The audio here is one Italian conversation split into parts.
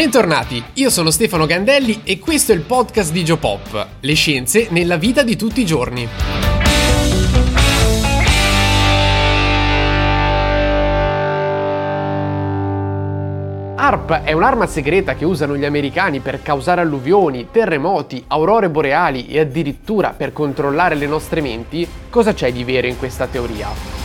Bentornati, io sono Stefano Gandelli e questo è il podcast di Geopop, le scienze nella vita di tutti i giorni. ARP è un'arma segreta che usano gli americani per causare alluvioni, terremoti, aurore boreali e addirittura per controllare le nostre menti? Cosa c'è di vero in questa teoria?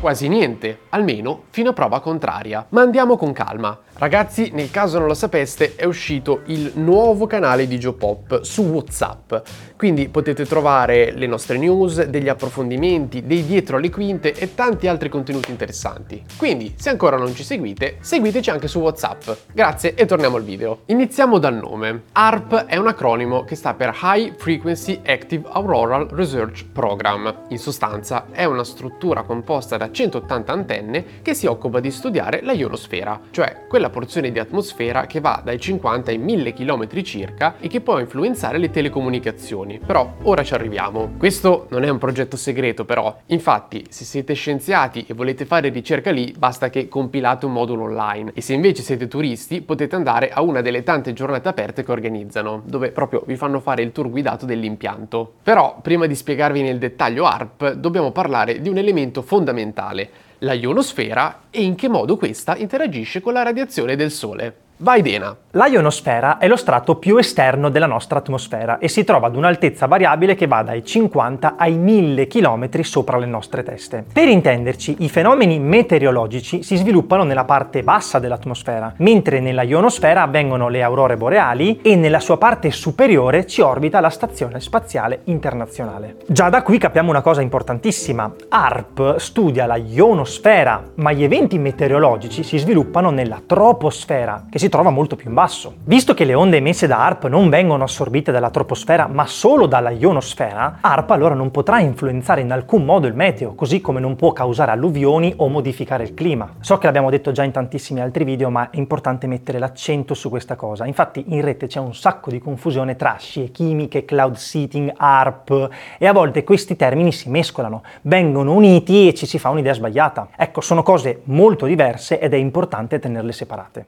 Quasi niente, almeno fino a prova contraria. Ma andiamo con calma. Ragazzi, nel caso non lo sapeste, è uscito il nuovo canale di Geopop su WhatsApp. Quindi potete trovare le nostre news, degli approfondimenti, dei dietro le quinte e tanti altri contenuti interessanti. Quindi, se ancora non ci seguite, seguiteci anche su WhatsApp. Grazie e torniamo al video. Iniziamo dal nome. ARP è un acronimo che sta per High Frequency Active Auroral Research Program. In sostanza, è una struttura composta da 180 antenne che si occupa di studiare la ionosfera, cioè quella porzione di atmosfera che va dai 50 ai 1000 km circa e che può influenzare le telecomunicazioni. Però ora ci arriviamo. Questo non è un progetto segreto però, infatti se siete scienziati e volete fare ricerca lì basta che compilate un modulo online e se invece siete turisti potete andare a una delle tante giornate aperte che organizzano, dove proprio vi fanno fare il tour guidato dell'impianto. Però prima di spiegarvi nel dettaglio ARP dobbiamo parlare di un elemento fondamentale fondamentale, la ionosfera e in che modo questa interagisce con la radiazione del Sole. Vai Dena! La ionosfera è lo strato più esterno della nostra atmosfera e si trova ad un'altezza variabile che va dai 50 ai 1000 km sopra le nostre teste. Per intenderci, i fenomeni meteorologici si sviluppano nella parte bassa dell'atmosfera, mentre nella ionosfera avvengono le aurore boreali e nella sua parte superiore ci orbita la Stazione Spaziale Internazionale. Già da qui capiamo una cosa importantissima. ARP studia la ionosfera, ma gli eventi meteorologici si sviluppano nella troposfera, che si trova molto più in basso. Visto che le onde emesse da ARP non vengono assorbite dalla troposfera ma solo dalla ionosfera, ARP allora non potrà influenzare in alcun modo il meteo, così come non può causare alluvioni o modificare il clima. So che l'abbiamo detto già in tantissimi altri video, ma è importante mettere l'accento su questa cosa. Infatti in rete c'è un sacco di confusione tra scie chimiche, cloud seeding, ARP e a volte questi termini si mescolano, vengono uniti e ci si fa un'idea sbagliata. Ecco, sono cose molto diverse ed è importante tenerle separate.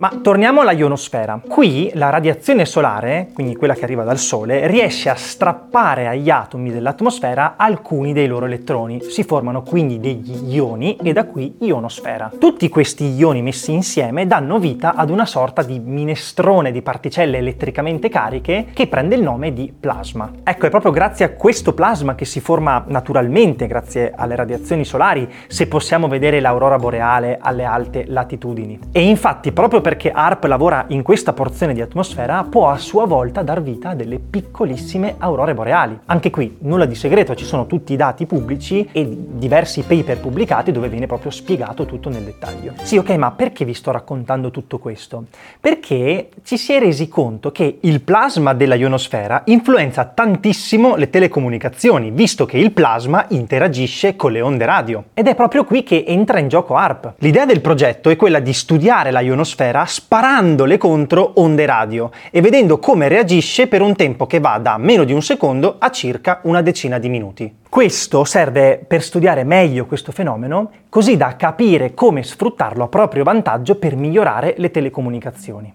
Ma torniamo alla ionosfera. Qui la radiazione solare, quindi quella che arriva dal Sole, riesce a strappare agli atomi dell'atmosfera alcuni dei loro elettroni. Si formano quindi degli ioni e da qui ionosfera. Tutti questi ioni messi insieme danno vita ad una sorta di minestrone di particelle elettricamente cariche che prende il nome di plasma. Ecco, è proprio grazie a questo plasma che si forma naturalmente, grazie alle radiazioni solari, se possiamo vedere l'aurora boreale alle alte latitudini. E infatti proprio per perché ARP lavora in questa porzione di atmosfera, può a sua volta dar vita a delle piccolissime aurore boreali. Anche qui nulla di segreto, ci sono tutti i dati pubblici e diversi paper pubblicati dove viene proprio spiegato tutto nel dettaglio. Sì, ok, ma perché vi sto raccontando tutto questo? Perché ci si è resi conto che il plasma della ionosfera influenza tantissimo le telecomunicazioni, visto che il plasma interagisce con le onde radio. Ed è proprio qui che entra in gioco ARP. L'idea del progetto è quella di studiare la ionosfera Terra sparandole contro onde radio e vedendo come reagisce per un tempo che va da meno di un secondo a circa una decina di minuti. Questo serve per studiare meglio questo fenomeno, così da capire come sfruttarlo a proprio vantaggio per migliorare le telecomunicazioni.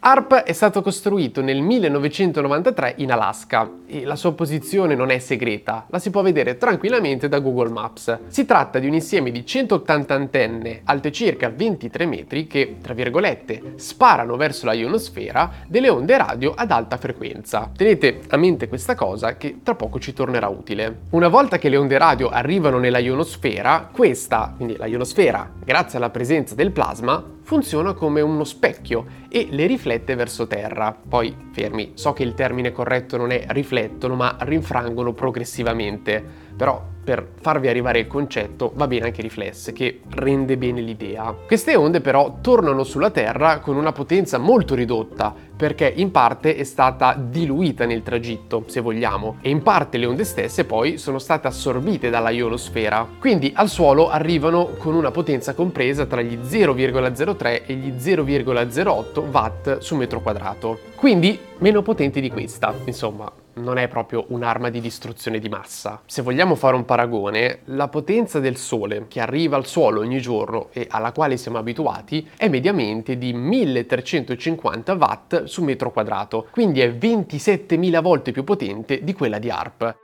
ARP è stato costruito nel 1993 in Alaska la sua posizione non è segreta, la si può vedere tranquillamente da Google Maps. Si tratta di un insieme di 180 antenne alte circa 23 metri che, tra virgolette, sparano verso la ionosfera delle onde radio ad alta frequenza. Tenete a mente questa cosa che tra poco ci tornerà utile. Una volta che le onde radio arrivano nella ionosfera, questa, quindi la ionosfera, grazie alla presenza del plasma, funziona come uno specchio e le riflette verso terra. Poi, fermi, so che il termine corretto non è riflettono, ma rinfrangono progressivamente. Però per farvi arrivare il concetto va bene anche riflesse, che rende bene l'idea. Queste onde però tornano sulla Terra con una potenza molto ridotta, perché in parte è stata diluita nel tragitto, se vogliamo, e in parte le onde stesse poi sono state assorbite dalla ionosfera. Quindi al suolo arrivano con una potenza compresa tra gli 0,03 e gli 0,08 watt su metro quadrato. Quindi meno potenti di questa, insomma, non è proprio un'arma di distruzione di massa. Se vogliamo fare un paragone, la potenza del Sole che arriva al suolo ogni giorno e alla quale siamo abituati è mediamente di 1350 watt su metro quadrato, quindi è 27.000 volte più potente di quella di ARP.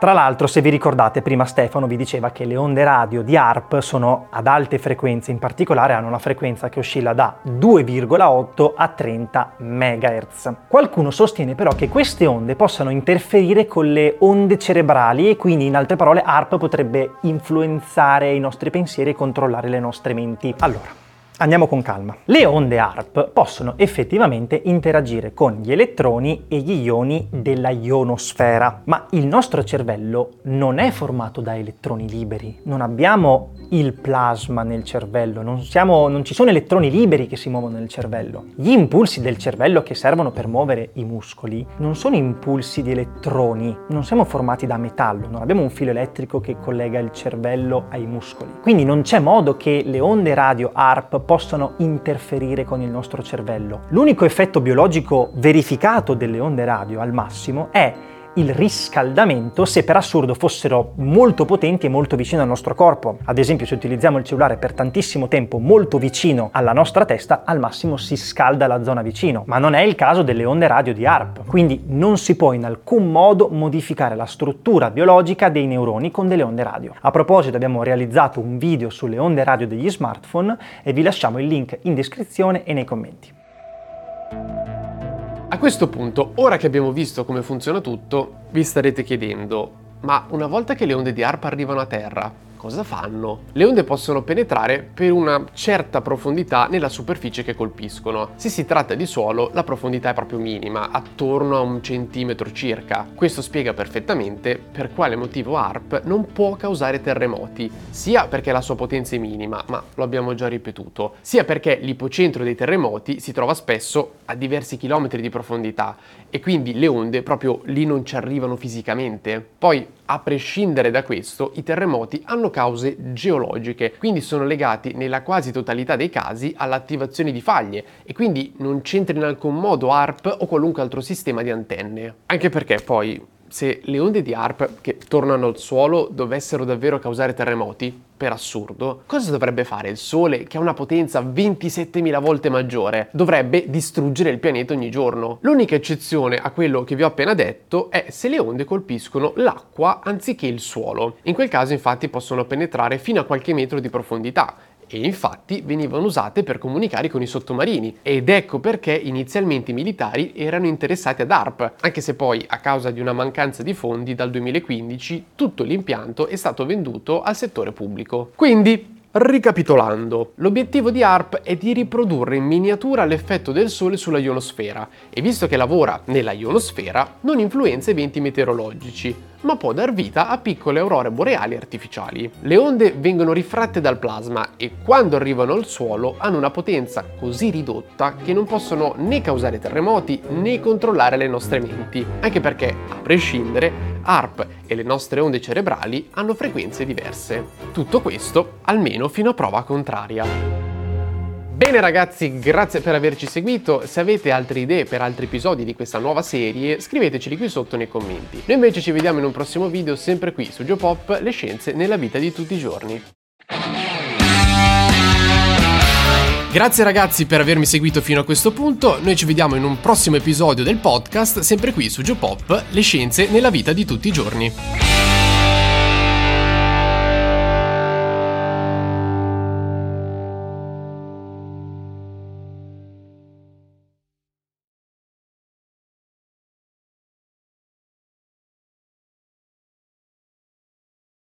Tra l'altro, se vi ricordate, prima Stefano vi diceva che le onde radio di ARP sono ad alte frequenze, in particolare hanno una frequenza che oscilla da 2,8 a 30 MHz. Qualcuno sostiene però che queste onde possano interferire con le onde cerebrali e quindi, in altre parole, ARP potrebbe influenzare i nostri pensieri e controllare le nostre menti. Allora, Andiamo con calma. Le onde ARP possono effettivamente interagire con gli elettroni e gli ioni della ionosfera, ma il nostro cervello non è formato da elettroni liberi, non abbiamo il plasma nel cervello, non, siamo, non ci sono elettroni liberi che si muovono nel cervello. Gli impulsi del cervello che servono per muovere i muscoli non sono impulsi di elettroni, non siamo formati da metallo, non abbiamo un filo elettrico che collega il cervello ai muscoli. Quindi non c'è modo che le onde radio ARP possano interferire con il nostro cervello. L'unico effetto biologico verificato delle onde radio al massimo è il riscaldamento se per assurdo fossero molto potenti e molto vicino al nostro corpo. Ad esempio se utilizziamo il cellulare per tantissimo tempo molto vicino alla nostra testa, al massimo si scalda la zona vicino, ma non è il caso delle onde radio di ARP, quindi non si può in alcun modo modificare la struttura biologica dei neuroni con delle onde radio. A proposito abbiamo realizzato un video sulle onde radio degli smartphone e vi lasciamo il link in descrizione e nei commenti. A questo punto, ora che abbiamo visto come funziona tutto, vi starete chiedendo, ma una volta che le onde di ARP arrivano a terra, cosa fanno? Le onde possono penetrare per una certa profondità nella superficie che colpiscono. Se si tratta di suolo, la profondità è proprio minima, attorno a un centimetro circa. Questo spiega perfettamente per quale motivo ARP non può causare terremoti, sia perché la sua potenza è minima, ma lo abbiamo già ripetuto, sia perché l'ipocentro dei terremoti si trova spesso a diversi chilometri di profondità e quindi le onde proprio lì non ci arrivano fisicamente. Poi, a prescindere da questo, i terremoti hanno cause geologiche, quindi sono legati nella quasi totalità dei casi all'attivazione di faglie e quindi non c'entra in alcun modo ARP o qualunque altro sistema di antenne. Anche perché poi se le onde di ARP che tornano al suolo dovessero davvero causare terremoti, per assurdo, cosa dovrebbe fare il Sole che ha una potenza 27.000 volte maggiore? Dovrebbe distruggere il pianeta ogni giorno. L'unica eccezione a quello che vi ho appena detto è se le onde colpiscono l'acqua anziché il suolo. In quel caso infatti possono penetrare fino a qualche metro di profondità e infatti venivano usate per comunicare con i sottomarini ed ecco perché inizialmente i militari erano interessati ad ARP, anche se poi a causa di una mancanza di fondi dal 2015 tutto l'impianto è stato venduto al settore pubblico. Quindi Ricapitolando, l'obiettivo di ARP è di riprodurre in miniatura l'effetto del Sole sulla ionosfera e visto che lavora nella ionosfera non influenza eventi meteorologici, ma può dar vita a piccole aurore boreali artificiali. Le onde vengono rifratte dal plasma e quando arrivano al suolo hanno una potenza così ridotta che non possono né causare terremoti né controllare le nostre menti, anche perché, a prescindere, ARP e le nostre onde cerebrali hanno frequenze diverse. Tutto questo almeno fino a prova contraria. Bene ragazzi, grazie per averci seguito. Se avete altre idee per altri episodi di questa nuova serie, scriveteceli qui sotto nei commenti. Noi invece ci vediamo in un prossimo video sempre qui su Geopop, le scienze nella vita di tutti i giorni. Grazie ragazzi per avermi seguito fino a questo punto, noi ci vediamo in un prossimo episodio del podcast, sempre qui su Geopop, le scienze nella vita di tutti i giorni.